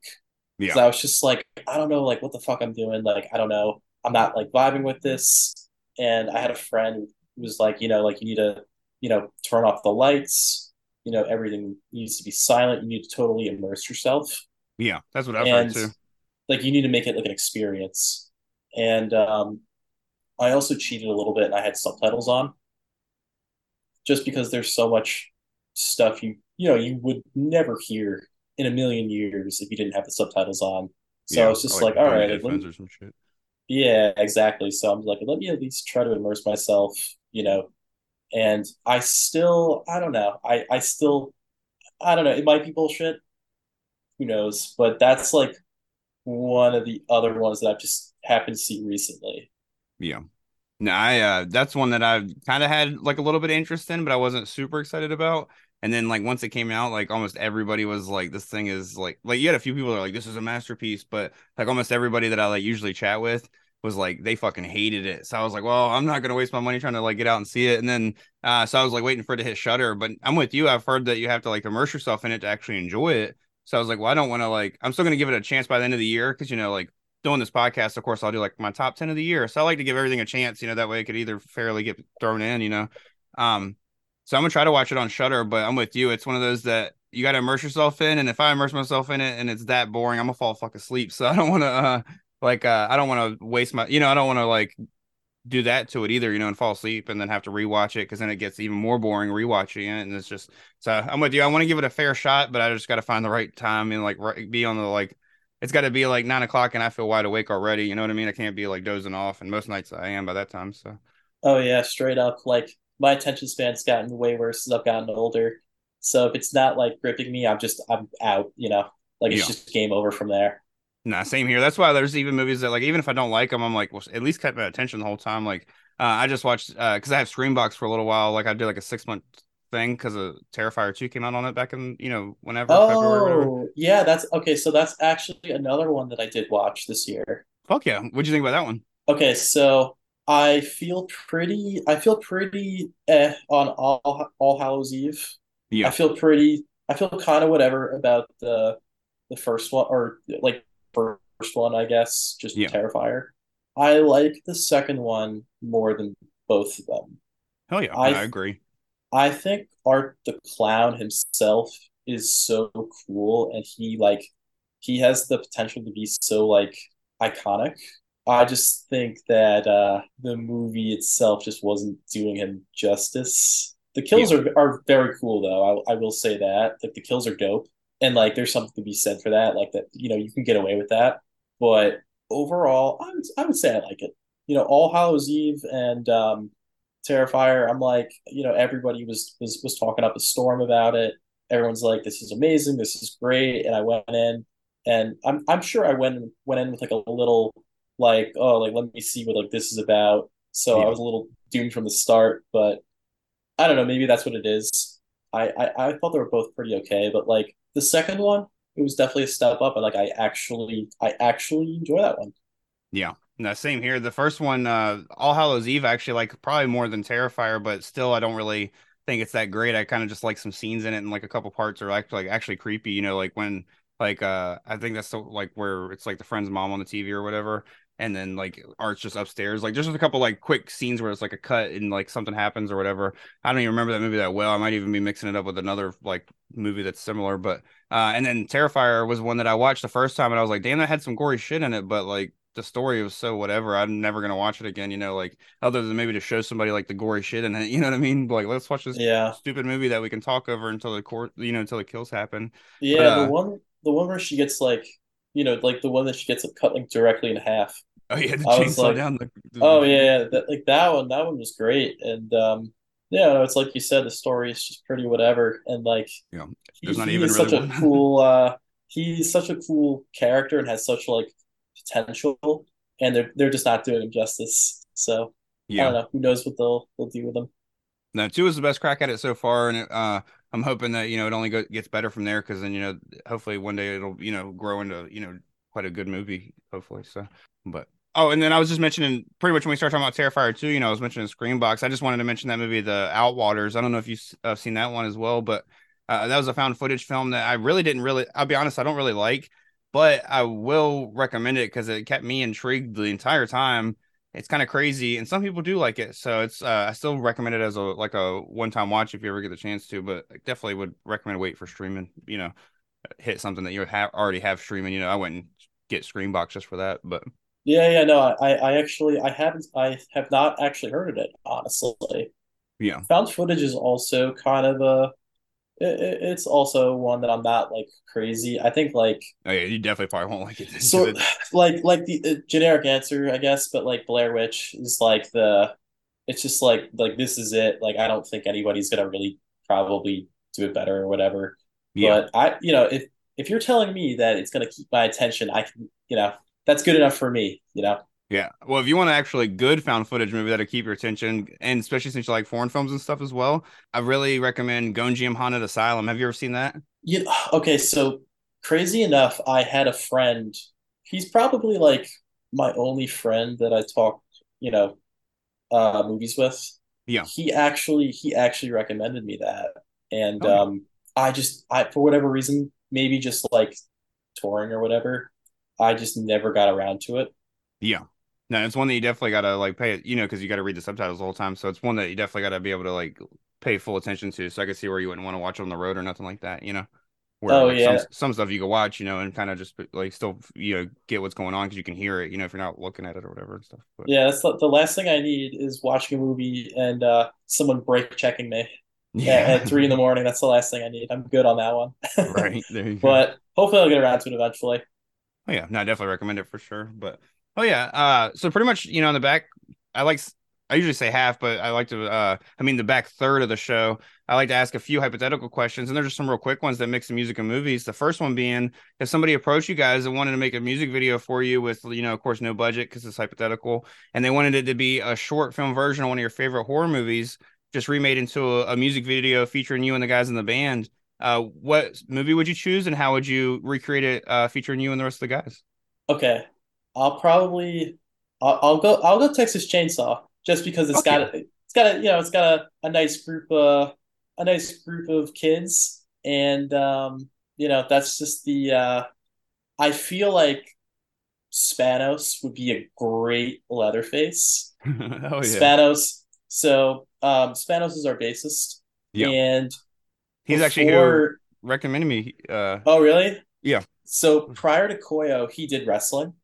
Yeah. I was just like, I don't know, like what the fuck I'm doing. Like I don't know. I'm not like vibing with this. And I had a friend who was like, you know, like you need to, you know, turn off the lights. You know, everything needs to be silent. You need to totally immerse yourself.
Yeah, that's what I've and, heard too.
Like you need to make it like an experience. And um, I also cheated a little bit and I had subtitles on. Just because there's so much stuff you you know you would never hear in a million years if you didn't have the subtitles on. So yeah, I was just like, like all right, me, yeah, exactly. So I'm like, let me at least try to immerse myself, you know. And I still, I don't know, I I still, I don't know. It might be bullshit, who knows? But that's like one of the other ones that I've just happened to see recently.
Yeah. No, I uh that's one that I've kind of had like a little bit of interest in, but I wasn't super excited about. And then like once it came out, like almost everybody was like, this thing is like like you had a few people that are like, this is a masterpiece, but like almost everybody that I like usually chat with was like they fucking hated it. So I was like, well, I'm not gonna waste my money trying to like get out and see it. And then uh so I was like waiting for it to hit Shutter. But I'm with you. I've heard that you have to like immerse yourself in it to actually enjoy it. So I was like, well, I don't want to like, I'm still to give it a chance by the end of the year because, you know, like doing this podcast, of course, I'll do like my top 10 of the year. So I like to give everything a chance, you know, that way it could either fairly get thrown in, you know. Um, so I'm to try to watch it on Shutter. but I'm with you. It's one of those that you got to immerse yourself in. And if I immerse myself in it and it's that boring, I'm to fall fuck asleep. So I don't want to, uh, like, uh, I don't want to waste my, you know, I don't want to like do that to it either, you know, and fall asleep and then have to rewatch it because then it gets even more boring rewatching it. And it's just so I'm with you. I want to give it a fair shot, but I just got to find the right time and like right, be on the like. It's got to be like nine o'clock and I feel wide awake already. You know what I mean? I can't be like dozing off, and most nights I am by that time. So.
Oh yeah, straight up. Like my attention span's gotten way worse as I've gotten older. So if it's not like gripping me, I'm just I'm out. You know, like it's
Yeah.
just game over from there.
Nah, same here. That's why there's even movies that like even if I don't like them, I'm like, well, at least kept my attention the whole time. Like, uh, I just watched because I have Screambox for a little while. Like, I did like a six month thing because a Terrifier two came out on it back in you know whenever February.
Oh, yeah, that's okay. So that's actually another one that I did watch this year.
Fuck yeah! What'd you think about that one?
Okay, so I feel pretty. I feel pretty eh on All All Hallows Eve.
Yeah.
I feel pretty. I feel kind of whatever about the the first one or like first one, I guess, just
Yeah.
Terrifier. I like the second one more than both of them.
Hell yeah,
I-
I agree.
I think Art the Clown himself is so cool and he like he has the potential to be so like iconic. I just think that uh the movie itself just wasn't doing him justice. The kills are are very cool though. I I will say that. Like the kills are dope and like there's something to be said for that like that you know you can get away with that. But overall, I would I would say I like it. You know, All Hallows Eve and um Terrifier, I'm like, you know, everybody was was was talking up a storm about it. Everyone's like, this is amazing, this is great. And I went in and I'm I'm sure I went went in with like a little like, oh, like let me see what like this is about. So I was a little doomed from the start, but I don't know, maybe that's what it is. I, I, I thought they were both pretty okay, but like the second one, it was definitely a step up and like I actually I actually enjoy that one.
Yeah. No, same here. The first one, uh, All Hallows Eve, actually like probably more than Terrifier, but still, I don't really think it's that great. I kind of just like some scenes in it, and like a couple parts are like like actually creepy. You know, like when like uh, I think that's the, like where it's like the friend's mom on the TV or whatever, and then like Art's just upstairs. Like there's just a couple like quick scenes where it's like a cut and like something happens or whatever. I don't even remember that movie that well. I might even be mixing it up with another like movie that's similar, but uh, and then Terrifier was one that I watched the first time, and I was like, damn, that had some gory shit in it, but like the story was so whatever. I'm never gonna watch it again. You know, like other than maybe to show somebody like the gory shit in it. You know what I mean? Like let's watch this
Yeah.
stupid movie that we can talk over until the court, you know, until the kills happen.
Yeah,
But, uh,
the one the one where she gets like you know, like the one that she gets cut like directly in half.
Oh yeah, the
I
chainsaw
like,
down the. the-
Oh yeah, yeah, that like that one, that one was great. And um yeah, no, it's like you said, the story is just pretty whatever. And like
Yeah,
he,
there's not even
is
really
such
one.
a cool uh he's such a cool character and has such like potential and they're they're just not doing him justice. So I
yeah.
don't know, who knows what they'll they'll do with him.
No, two is the best crack at it so far, and it, uh, I'm hoping that you know it only go, gets better from there because then you know hopefully one day it'll you know grow into you know quite a good movie hopefully. So, but oh, and then I was just mentioning pretty much when we started talking about Terrifier two, you know, I was mentioning Screambox. I just wanted to mention that movie, The Outwaters. I don't know if you've uh, seen that one as well, but uh, that was a found footage film that I really didn't really. I'll be honest, I don't really like, but I will recommend it because it kept me intrigued the entire time it's kind of crazy and some people do like it so it's uh, i still recommend it as a like a one-time watch if you ever get the chance to but I definitely would recommend wait for streaming you know hit something that you have already have streaming you know i wouldn't get Screambox just for that but
Yeah, yeah, no, I I actually I haven't I have not actually heard of it, honestly.
yeah
Found footage is also kind of a it, it- it's also one that I'm not like crazy. I think like
oh yeah you definitely probably won't like it
so like like the uh, generic answer, I guess, but like Blair Witch is like the it's just like like this is it. Like I don't think anybody's gonna really probably do it better or whatever.
yeah
But I you know if if you're telling me that it's gonna keep my attention, I can you know that's good enough for me. You know.
Yeah well if you want to actually good found footage movie that'll keep your attention and especially since you like foreign films and stuff as well i really recommend gonjiam haunted asylum have you ever seen that
Yeah. okay, so crazy enough, I had a friend. He's probably like my only friend that I talk, you know, uh movies with.
Yeah.
He actually he actually recommended me that. And
Oh,
um I just I for whatever reason, maybe just like touring or whatever, I just never got around to it.
Yeah. No, it's one that you definitely gotta like pay you know, because you gotta read the subtitles the whole time. So it's one that you definitely gotta be able to like pay full attention to. So I can see where you wouldn't want to watch it on the road or nothing like that, you know. Where
Oh,
like,
yeah.
some some stuff you can watch, you know, and kind of just like still you know get what's going on because you can hear it, you know, if you're not looking at it or whatever and stuff. But
Yeah, that's the, the last thing I need is watching a movie and uh someone brake checking me at, at three in the morning. That's the last thing I need. I'm good on that one.
right there you go.
But hopefully I'll get around to it eventually.
Oh yeah, no, I definitely recommend it for sure. But oh yeah, uh, so pretty much, you know, in the back, I like I usually say half, but I like to. Uh, I mean, the back third of the show, I like to ask a few hypothetical questions, and there's just some real quick ones that mix the music and movies. The first one being, if somebody approached you guys and wanted to make a music video for you with, you know, of course, no budget because it's hypothetical, and they wanted it to be a short film version of one of your favorite horror movies, just remade into a, a music video featuring you and the guys in the band. Uh, what movie would you choose, and how would you recreate it, uh, featuring you and the rest of the guys?
Okay, I'll probably I'll, I'll go I'll go Texas Chainsaw just because it's
Okay.
got it's got a you know it's got a, a nice group uh a nice group of kids and um you know that's just the uh I feel like Spanos would be a great Leatherface.
oh yeah,
Spanos. So um Spanos is our bassist.
Yeah.
And
he's actually who
before-
recommended me. Uh,
Oh really?
Yeah.
So prior to Koyo, he did wrestling.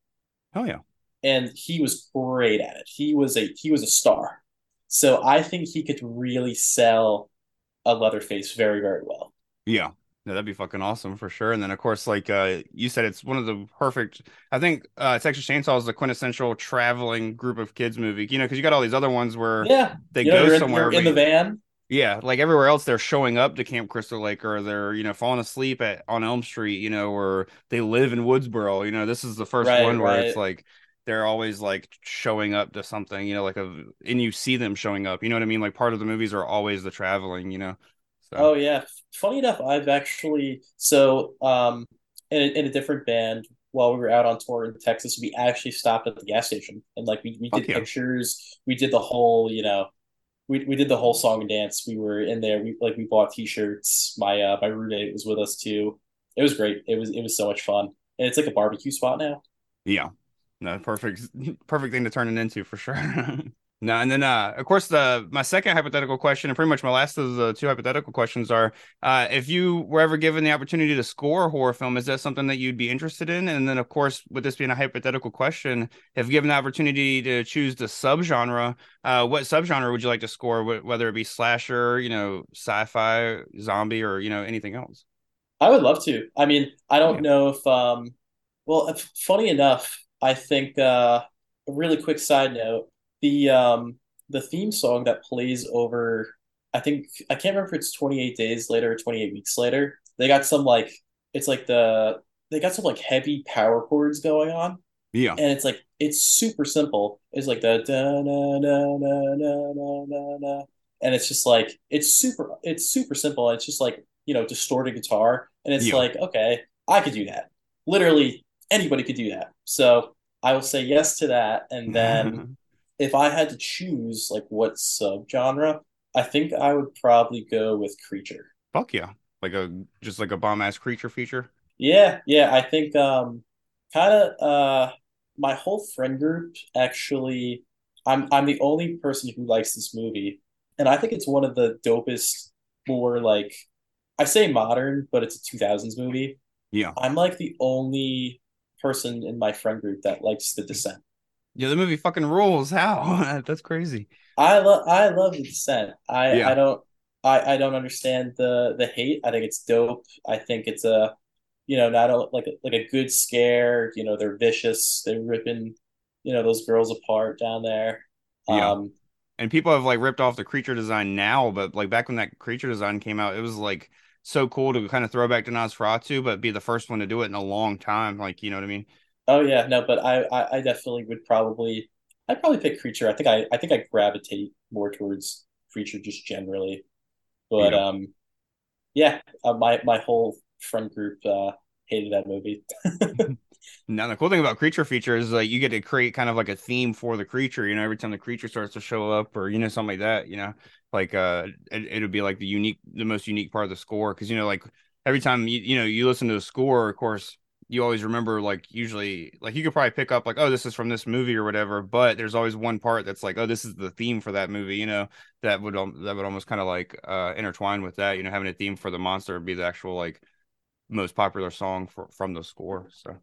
Oh yeah,
and he was great at it. He was a he was a star. So I think he could really sell a Leatherface very very well.
yeah. No, that'd be fucking awesome for sure. And then of course, like uh, you said, it's one of the perfect. I think uh, Texas Chainsaw is the quintessential traveling group of kids movie. You know, because you got all these other ones where
Yeah,
they
you know,
go
in,
somewhere.
in the van.
Yeah, like everywhere else, they're showing up to Camp Crystal Lake, or they're you know falling asleep at on Elm Street, you know, or they live in Woodsboro. You know, this is the first
Right,
one where it's like they're always like showing up to something, you know, like a and you see them showing up. You know what I mean? Like part of the movies are always the traveling. You know. So,
Oh yeah. Funny enough, I've actually so um in a, in a different band while we were out on tour in Texas, we actually stopped at the gas station and like we, we did pictures. We did the whole you know. We, we did the whole song and dance. We were in there. We like we bought t-shirts. My uh my roommate was with us too. It was great. It was it was so much fun. And it's like a barbecue spot now.
Yeah. No, perfect perfect thing to turn it into for sure. no, and then uh of course the my second hypothetical question and pretty much my last of the two hypothetical questions are uh if you were ever given the opportunity to score a horror film, is that something that you'd be interested in? And then of course, with this being a hypothetical question, if given the opportunity to choose the subgenre, uh what subgenre would you like to score, whether it be slasher, you know, sci-fi, zombie, or you know, anything else?
I would love to. I mean, I don't
Yeah.
know if um well, if, funny enough, I think uh a really quick side note, the um the theme song that plays over I think I can't remember if it's 28 days later or 28 weeks later. They got some like it's like the they got some like heavy power chords going on
Yeah.
and it's like it's super simple. It's like the da na na na na na na na, and it's just like it's super it's super simple. It's just like you know distorted guitar, and it's
Yeah.
like okay, I could do that. Literally anybody could do that. So I will say yes to that, and then if I had to choose like what subgenre, I think I would probably go with creature.
Fuck yeah. Like a just like a bomb ass creature feature.
Yeah, yeah, I think um kind of uh my whole friend group actually I'm I'm the only person who likes this movie and I think it's one of the dopest more like I say modern but it's a 2000s movie.
Yeah.
I'm like the only person in my friend group that likes The Descent.
Yeah, the movie fucking rules. How? That's crazy.
I love I love The Descent. I
Yeah.
I don't I I don't understand the the hate. I think it's dope. I think it's a you know not a, like a, like a good scare. You know they're vicious. They're ripping you know those girls apart down there.
Yeah.
Um,
And people have like ripped off the creature design now, but like back when that creature design came out, it was like so cool to kind of throw back to Nosferatu, but be the first one to do it in a long time. Like, you know what I mean?
Oh yeah, no, but I, I I definitely would probably I'd probably pick creature. I think I I think I gravitate more towards creature just generally. But
Yeah.
um, yeah, uh, my my whole friend group uh hated that movie.
Now the cool thing about creature feature is like you get to create kind of like a theme for the creature. You know, every time the creature starts to show up, or you know something like that. You know, like uh, it, it'll be like the unique, the most unique part of the score because you know, like every time you you know you listen to a score, of course, you always remember like usually like you could probably pick up like oh this is from this movie or whatever, but there's always one part that's like oh this is the theme for that movie. You know, that would that would almost kind of like uh intertwine with that. You know, having a theme for the monster would be the actual like most popular song for, from the score. So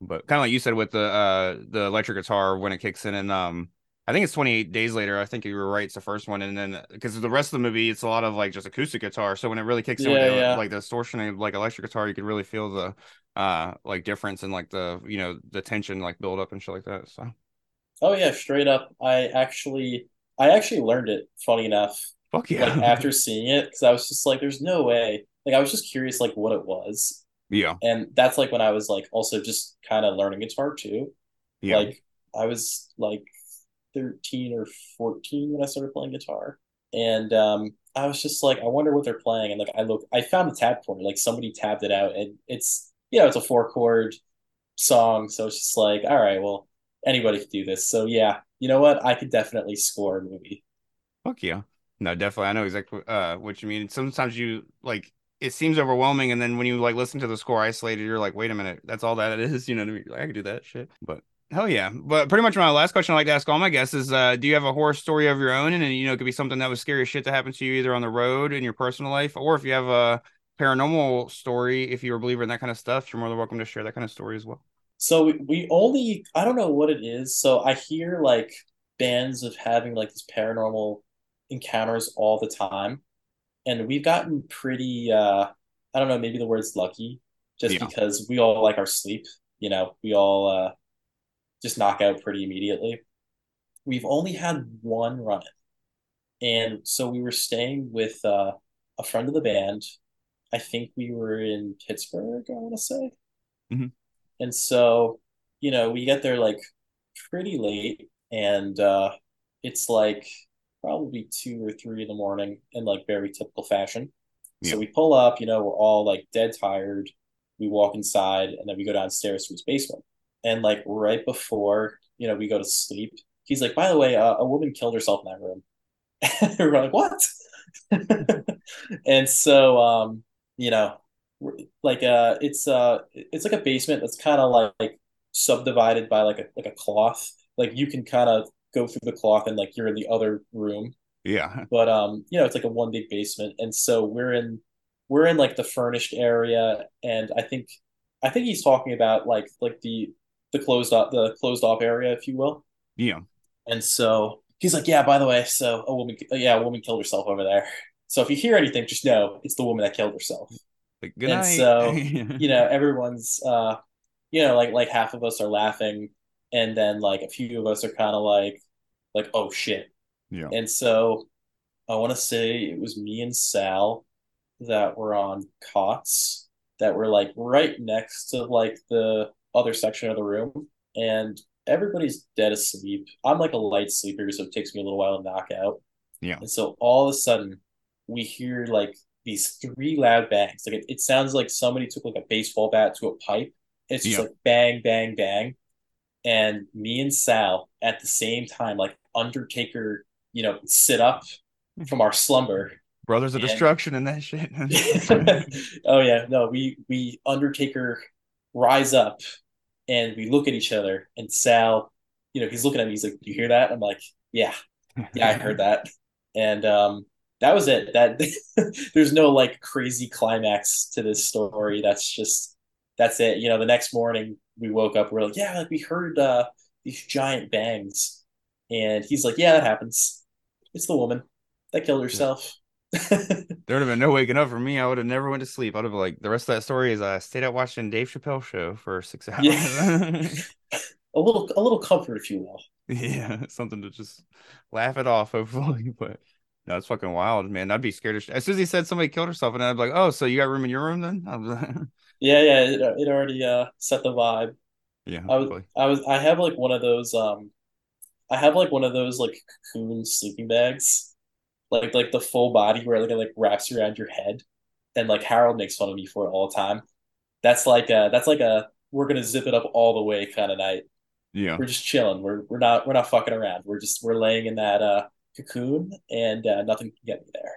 but kind of like you said with the uh the electric guitar when it kicks in and um I think it's 28 days later. I think you were right. It's the first one, and then because the rest of the movie, it's a lot of like just acoustic guitar. So when it really kicks in with
Yeah, yeah.
like the distortion of like electric guitar, you can really feel the uh like difference and like the you know the tension like build up and shit like that. So
Oh yeah, straight up. I actually I actually learned it. Funny enough,
Fuck yeah.
like after seeing it, because I was just like, "There's no way." Like I was just curious, like what it was,
yeah.
and that's like when I was like also just kind of learning guitar too.
Yeah.
Like I was like 13 or 14 when I started playing guitar. And um, I was just like, I wonder what they're playing. And like I look I found the tab chord, like somebody tabbed it out and it's you know, it's a four chord song. So it's just like, all right, well, anybody could do this. So yeah, you know what? I could definitely score a movie.
Fuck yeah. No, definitely. I know exactly uh, what you mean. Sometimes you like it seems overwhelming, and then when you like listen to the score isolated, you're like, wait a minute, that's all that it is. You know, what I, mean? like, I could do that shit. But hell yeah. But pretty much my last question I like to ask all my guests is, uh, do you have a horror story of your own? And you know, it could be something that was scary shit to happen to you either on the road in your personal life, or if you have a paranormal story, if you're a believer in that kind of stuff, you're more than welcome to share that kind of story as well.
So we, we only I don't know what it is. So I hear like bands of having like these paranormal encounters all the time. And we've gotten pretty uh I don't know, maybe the word's lucky, just
Yeah.
because we all like our sleep, you know, we all uh just knock out pretty immediately. We've only had one run and so we were staying with uh a friend of the band. I think we were in Pittsburgh, I want to say.
Mhm.
And so, you know, we get there like pretty late and uh it's like probably two or three in the morning in like very typical fashion.
Yeah.
So we pull up, you know, we're all like dead tired. We walk inside and then we go downstairs to his basement. And like right before, you know, we go to sleep, he's like, by the way, uh, a woman killed herself in that room. And we're like, what? and so um, you know, like uh it's uh it's like a basement that's kind of like, like subdivided by like a like a cloth. Like you can kind of go through the cloth and like you're in the other room
Yeah.
but um you know it's like a one big basement and so we're in we're in like the furnished area and i think i think he's talking about like like the the closed off the closed off area if you will
Yeah.
and so he's like yeah by the way so a woman yeah a woman killed herself over there so if you hear anything just know it's the woman that killed herself
Like, good
And
night.
so, you know everyone's uh you know like like half of us are laughing and then like a few of us are kind of like like oh shit
yeah.
and so I want to say it was me and Sal that were on cots that were like right next to like the other section of the room. And everybody's dead asleep. I'm like a light sleeper, so it takes me a little while to knock out.
Yeah.
And so all of a sudden we hear like these three loud bangs. Like it, it sounds like somebody took like a baseball bat to a pipe. It's just
Yeah.
like bang, bang, bang. And me and Sal at the same time, like Undertaker, you know, sit up from our slumber.
Brothers of
and-
Destruction and that shit.
oh yeah, no, we we Undertaker rise up and we look at each other and Sal, you know, he's looking at me, he's like, You hear that? I'm like, Yeah, yeah, I heard that. And um that was it. That there's no like crazy climax to this story. That's just that's it. You know, the next morning we woke up, we're like, Yeah, like we heard uh these giant bangs. And he's like, Yeah, that happens. It's the woman that killed herself.
There would have been no waking up for me. I would have never went to sleep. I'd have like the rest of that story is I stayed out watching Dave Chappelle show for six hours.
Yeah. a little a little comfort, if you will.
yeah, something to just laugh it off, hopefully. But no, it's fucking wild, man. I'd be scared of. Sh- as soon as he said somebody killed herself, and I'd be like, "Oh, so you got room in your room then?" I was like,
Yeah, yeah, it, it already uh set the vibe.
yeah,
I was. I was I have like one of those um I have like one of those like cocoon sleeping bags. Like like the full body where like it like wraps around your head. And like Harold makes fun of me for it all the time. That's like a that's like a we're gonna zip it up all the way kind of night.
yeah.
We're just chilling. We're we're not we're not fucking around. We're just we're laying in that uh cocoon and uh, nothing can get me there.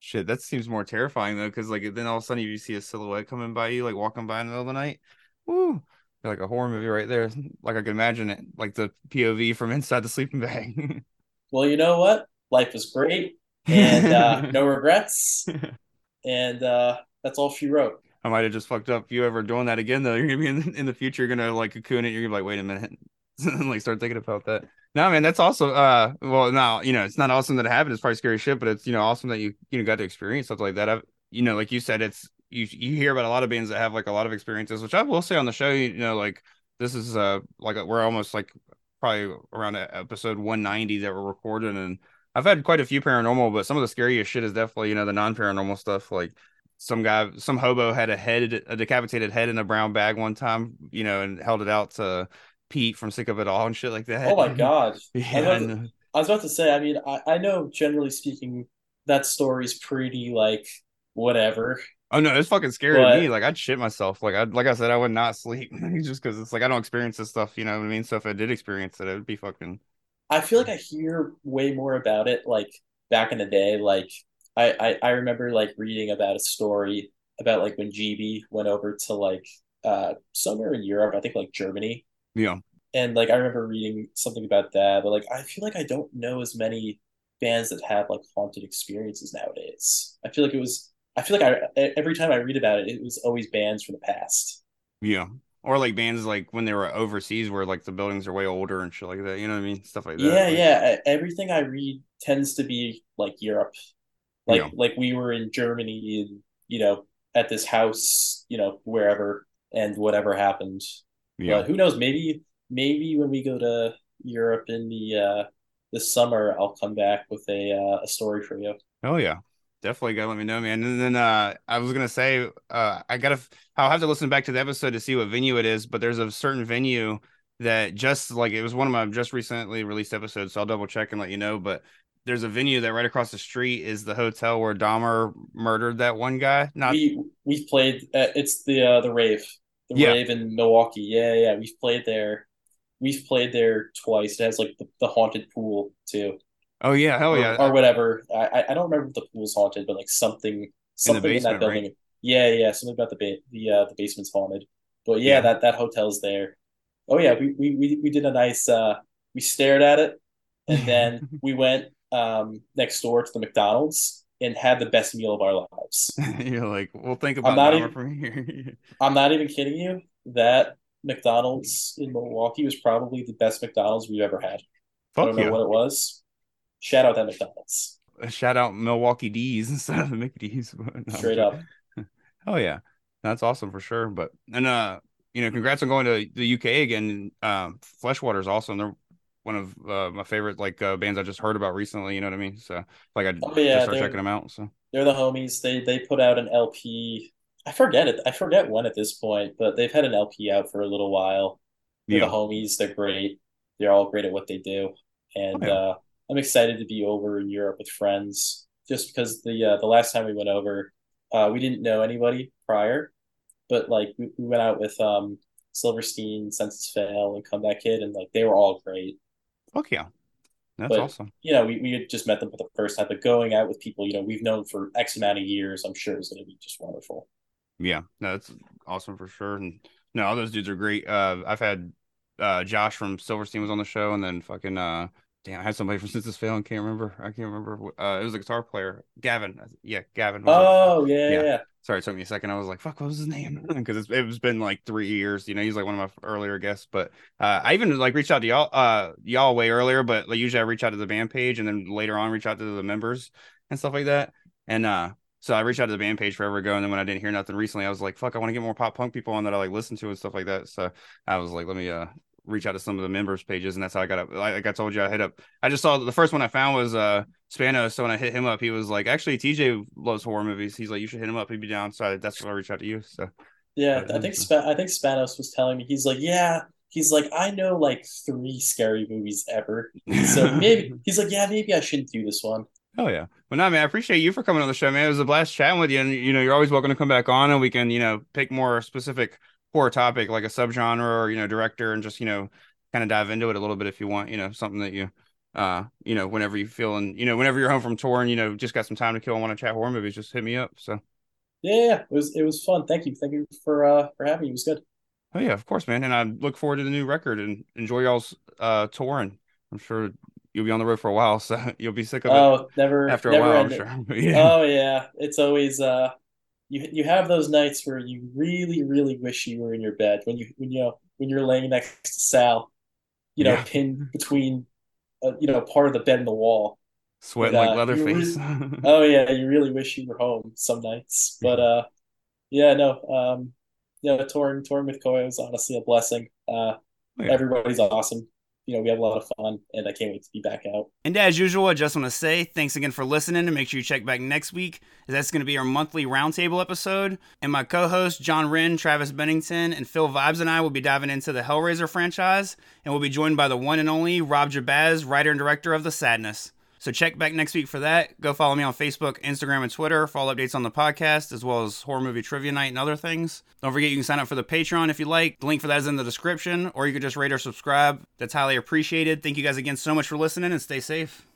Shit, that seems more terrifying though, because like then all of a sudden you see a silhouette coming by you, like walking by in the middle of the night. Woo! Like a horror movie right there. Like I could imagine it, like the POV from inside the sleeping bag.
Well, you know what? Life is great and uh, no regrets. And uh, that's all she wrote.
I might have just fucked up. If you ever doing that again, though, you're gonna be in, in the future. You're gonna like cocoon it. You're gonna be like, wait a minute, like start thinking about that. No, man, that's also uh, well, now you know it's not awesome that it happened. It's probably scary shit, but it's you know awesome that you you know got to experience stuff like that. I've, you know, like you said, it's you you hear about a lot of bands that have like a lot of experiences, which I will say on the show. You know, like this is uh like we're almost like probably around episode 190 that we're recording and I've had quite a few paranormal, but some of the scariest shit is definitely you know the non paranormal stuff. Like some guy, some hobo had a head, a decapitated head in a brown bag one time, you know, and held it out to Pete from Sick of It All and shit like that.
Oh my god!
yeah,
I was, to, I was about to say. I mean, I, I know generally speaking, that story's pretty like whatever.
Oh no, it's fucking scary but, to me. Like I'd shit myself. Like I like I said, I would not sleep just because it's like I don't experience this stuff. You know what I mean? So if I did experience it, it would be fucking.
I feel like I hear way more about it. Like back in the day, like I I, I remember like reading about a story about like when GB went over to like uh somewhere in Europe, I think like Germany.
Yeah.
And like I remember reading something about that, but like I feel like I don't know as many bands that have like haunted experiences nowadays. I feel like it was I feel like I every time I read about it, it was always bands from the past.
Yeah. Or like bands like when they were overseas where like the buildings are way older and shit like that. You know what I mean? Stuff like that.
Yeah,
like,
yeah. Everything I read tends to be like Europe. Like yeah. like we were in Germany and you know, at this house, you know, wherever and whatever happened. Yeah. But who knows, maybe maybe when we go to Europe in the uh this summer I'll come back with a uh, a story for you.
Oh yeah definitely gotta let me know, man. And then uh, I was gonna say, uh, I gotta, I'll have to listen back to the episode to see what venue it is, but there's a certain venue that just like it was one of my just recently released episodes, so I'll double check and let you know. But there's a venue that right across the street is the hotel where Dahmer murdered that one guy. Not
we we've played. Uh, it's the uh, the rave, the yeah. rave in Milwaukee. Yeah, yeah, we've played there. We've played there twice. It has like the, the haunted pool too.
Oh yeah, hell
or,
yeah,
or whatever. I I don't remember if the pool's haunted, but like something something in, basement, in that building. Right? Yeah, yeah, something about the ba- the uh, the basement's haunted. But yeah, yeah, that that hotel's there. Oh yeah, we we we, we did a nice. uh We stared at it, and then we went um next door to the McDonald's and had the best meal of our lives.
You're like, we'll think about that even, from here.
I'm not even kidding you. That McDonald's in Milwaukee was probably the best McDonald's we've ever had. Fuck I don't know what it was, Shout out that McDonald's.
Shout out Milwaukee D's instead of the McD's.
No, Straight up.
Oh yeah, that's awesome for sure. But and uh, you know, congrats on going to the UK again. Um, Fleshwater is awesome. They're one of uh, my favorite like uh, bands I just heard about recently. You know what I mean? So like I oh, yeah, just start checking them out. So
they're the homies. They they put out an LP. I forget it. I forget when at this point, but they've had an LP out for a little while. They're yeah. the homies. They're great. They're all great at what they do, and oh, yeah. uh, I'm excited to be over in Europe with friends just because the uh, the last time we went over, uh, we didn't know anybody prior, but like we, we went out with um Silverstein, Senses Fail, and Comeback Kid, and like they were all great.
Fuck yeah. That's but, awesome.
You know, we, we had just met them for the first time, but going out with people, you know, we've known for X amount of years, I'm sure is going to be just wonderful.
Yeah, no, that's awesome for sure. And no, all those dudes are great. Uh, I've had uh, Josh from Silverstein was on the show, and then fucking uh, damn, I had somebody from Senses Fail and can't remember. I can't remember. Uh, it was a guitar player, Gavin. Yeah, Gavin.
Oh yeah, yeah, yeah.
Sorry, it took me a second. I was like, "Fuck, what was his name?" Because it's been like three years. You know, he's like one of my earlier guests. But uh, I even like reached out to y'all, uh, y'all way earlier. But like usually I reach out to the band page and then later on reach out to the members and stuff like that. And uh, so I reached out to the band page forever ago, and then when I didn't hear nothing recently, I was like, "Fuck, I want to get more pop punk people on that I like listen to and stuff like that." So I was like, "Let me uh reach out to some of the members pages, and that's how I got up. Like I told you, I hit up. I just saw the first one I found was uh Spanos. So when I hit him up, he was like, "Actually, TJ loves horror movies. He's like, you should hit him up. He'd be down." So that's why I reached out to you. So
yeah, I um, think Sp- I think Spanos was telling me he's like, yeah. He's like, I know like three scary movies ever. So maybe he's like, yeah, maybe I shouldn't do this one.
Oh yeah. Well, no, man, I appreciate you for coming on the show, man. It was a blast chatting with you, and you know, you're always welcome to come back on, and we can, you know, pick more specific core topic like a subgenre or you know director, and just you know kind of dive into it a little bit if you want. You know, something that you, uh, you know, whenever you feel and you know, whenever you're home from touring, you know, just got some time to kill and want to chat horror movies, just hit me up. So.
Yeah, it was it was fun. Thank you, thank you for uh for having me. It was good.
Oh yeah, of course, man. And I look forward to the new record and enjoy y'all's uh tour. And I'm sure you'll be on the road for a while, so you'll be sick of
oh,
it.
Oh, never
after
never
a while, I'm sure.
yeah. Oh yeah, it's always uh, you you have those nights where you really really wish you were in your bed when you when you know when you're laying next to Sal you know, yeah. pinned between, uh, you know, part of the bed and the wall.
Sweating but, uh, like Leatherface.
Really, oh yeah, you really wish you were home some nights, but uh, yeah, no, um, yeah, touring touring with Koyo was honestly a blessing. Uh, oh, yeah. everybody's awesome. You know we have a lot of fun, and I can't wait to be back out.
And as usual, I just want to say thanks again for listening and make sure you check back next week, that's going to be our monthly roundtable episode. And my co hosts, John Wren, Travis Bennington, and Phil Vibes and I will be diving into the Hellraiser franchise, and we'll be joined by the one and only Rob Jabbaz, writer and director of The Sadness. So check back next week for that. Go follow me on Facebook, Instagram, and Twitter for all updates on the podcast, as well as horror movie trivia night and other things. Don't forget you can sign up for the Patreon if you like. The link for that is in the description, or you could just rate or subscribe. That's highly appreciated. Thank you guys again so much for listening and stay safe.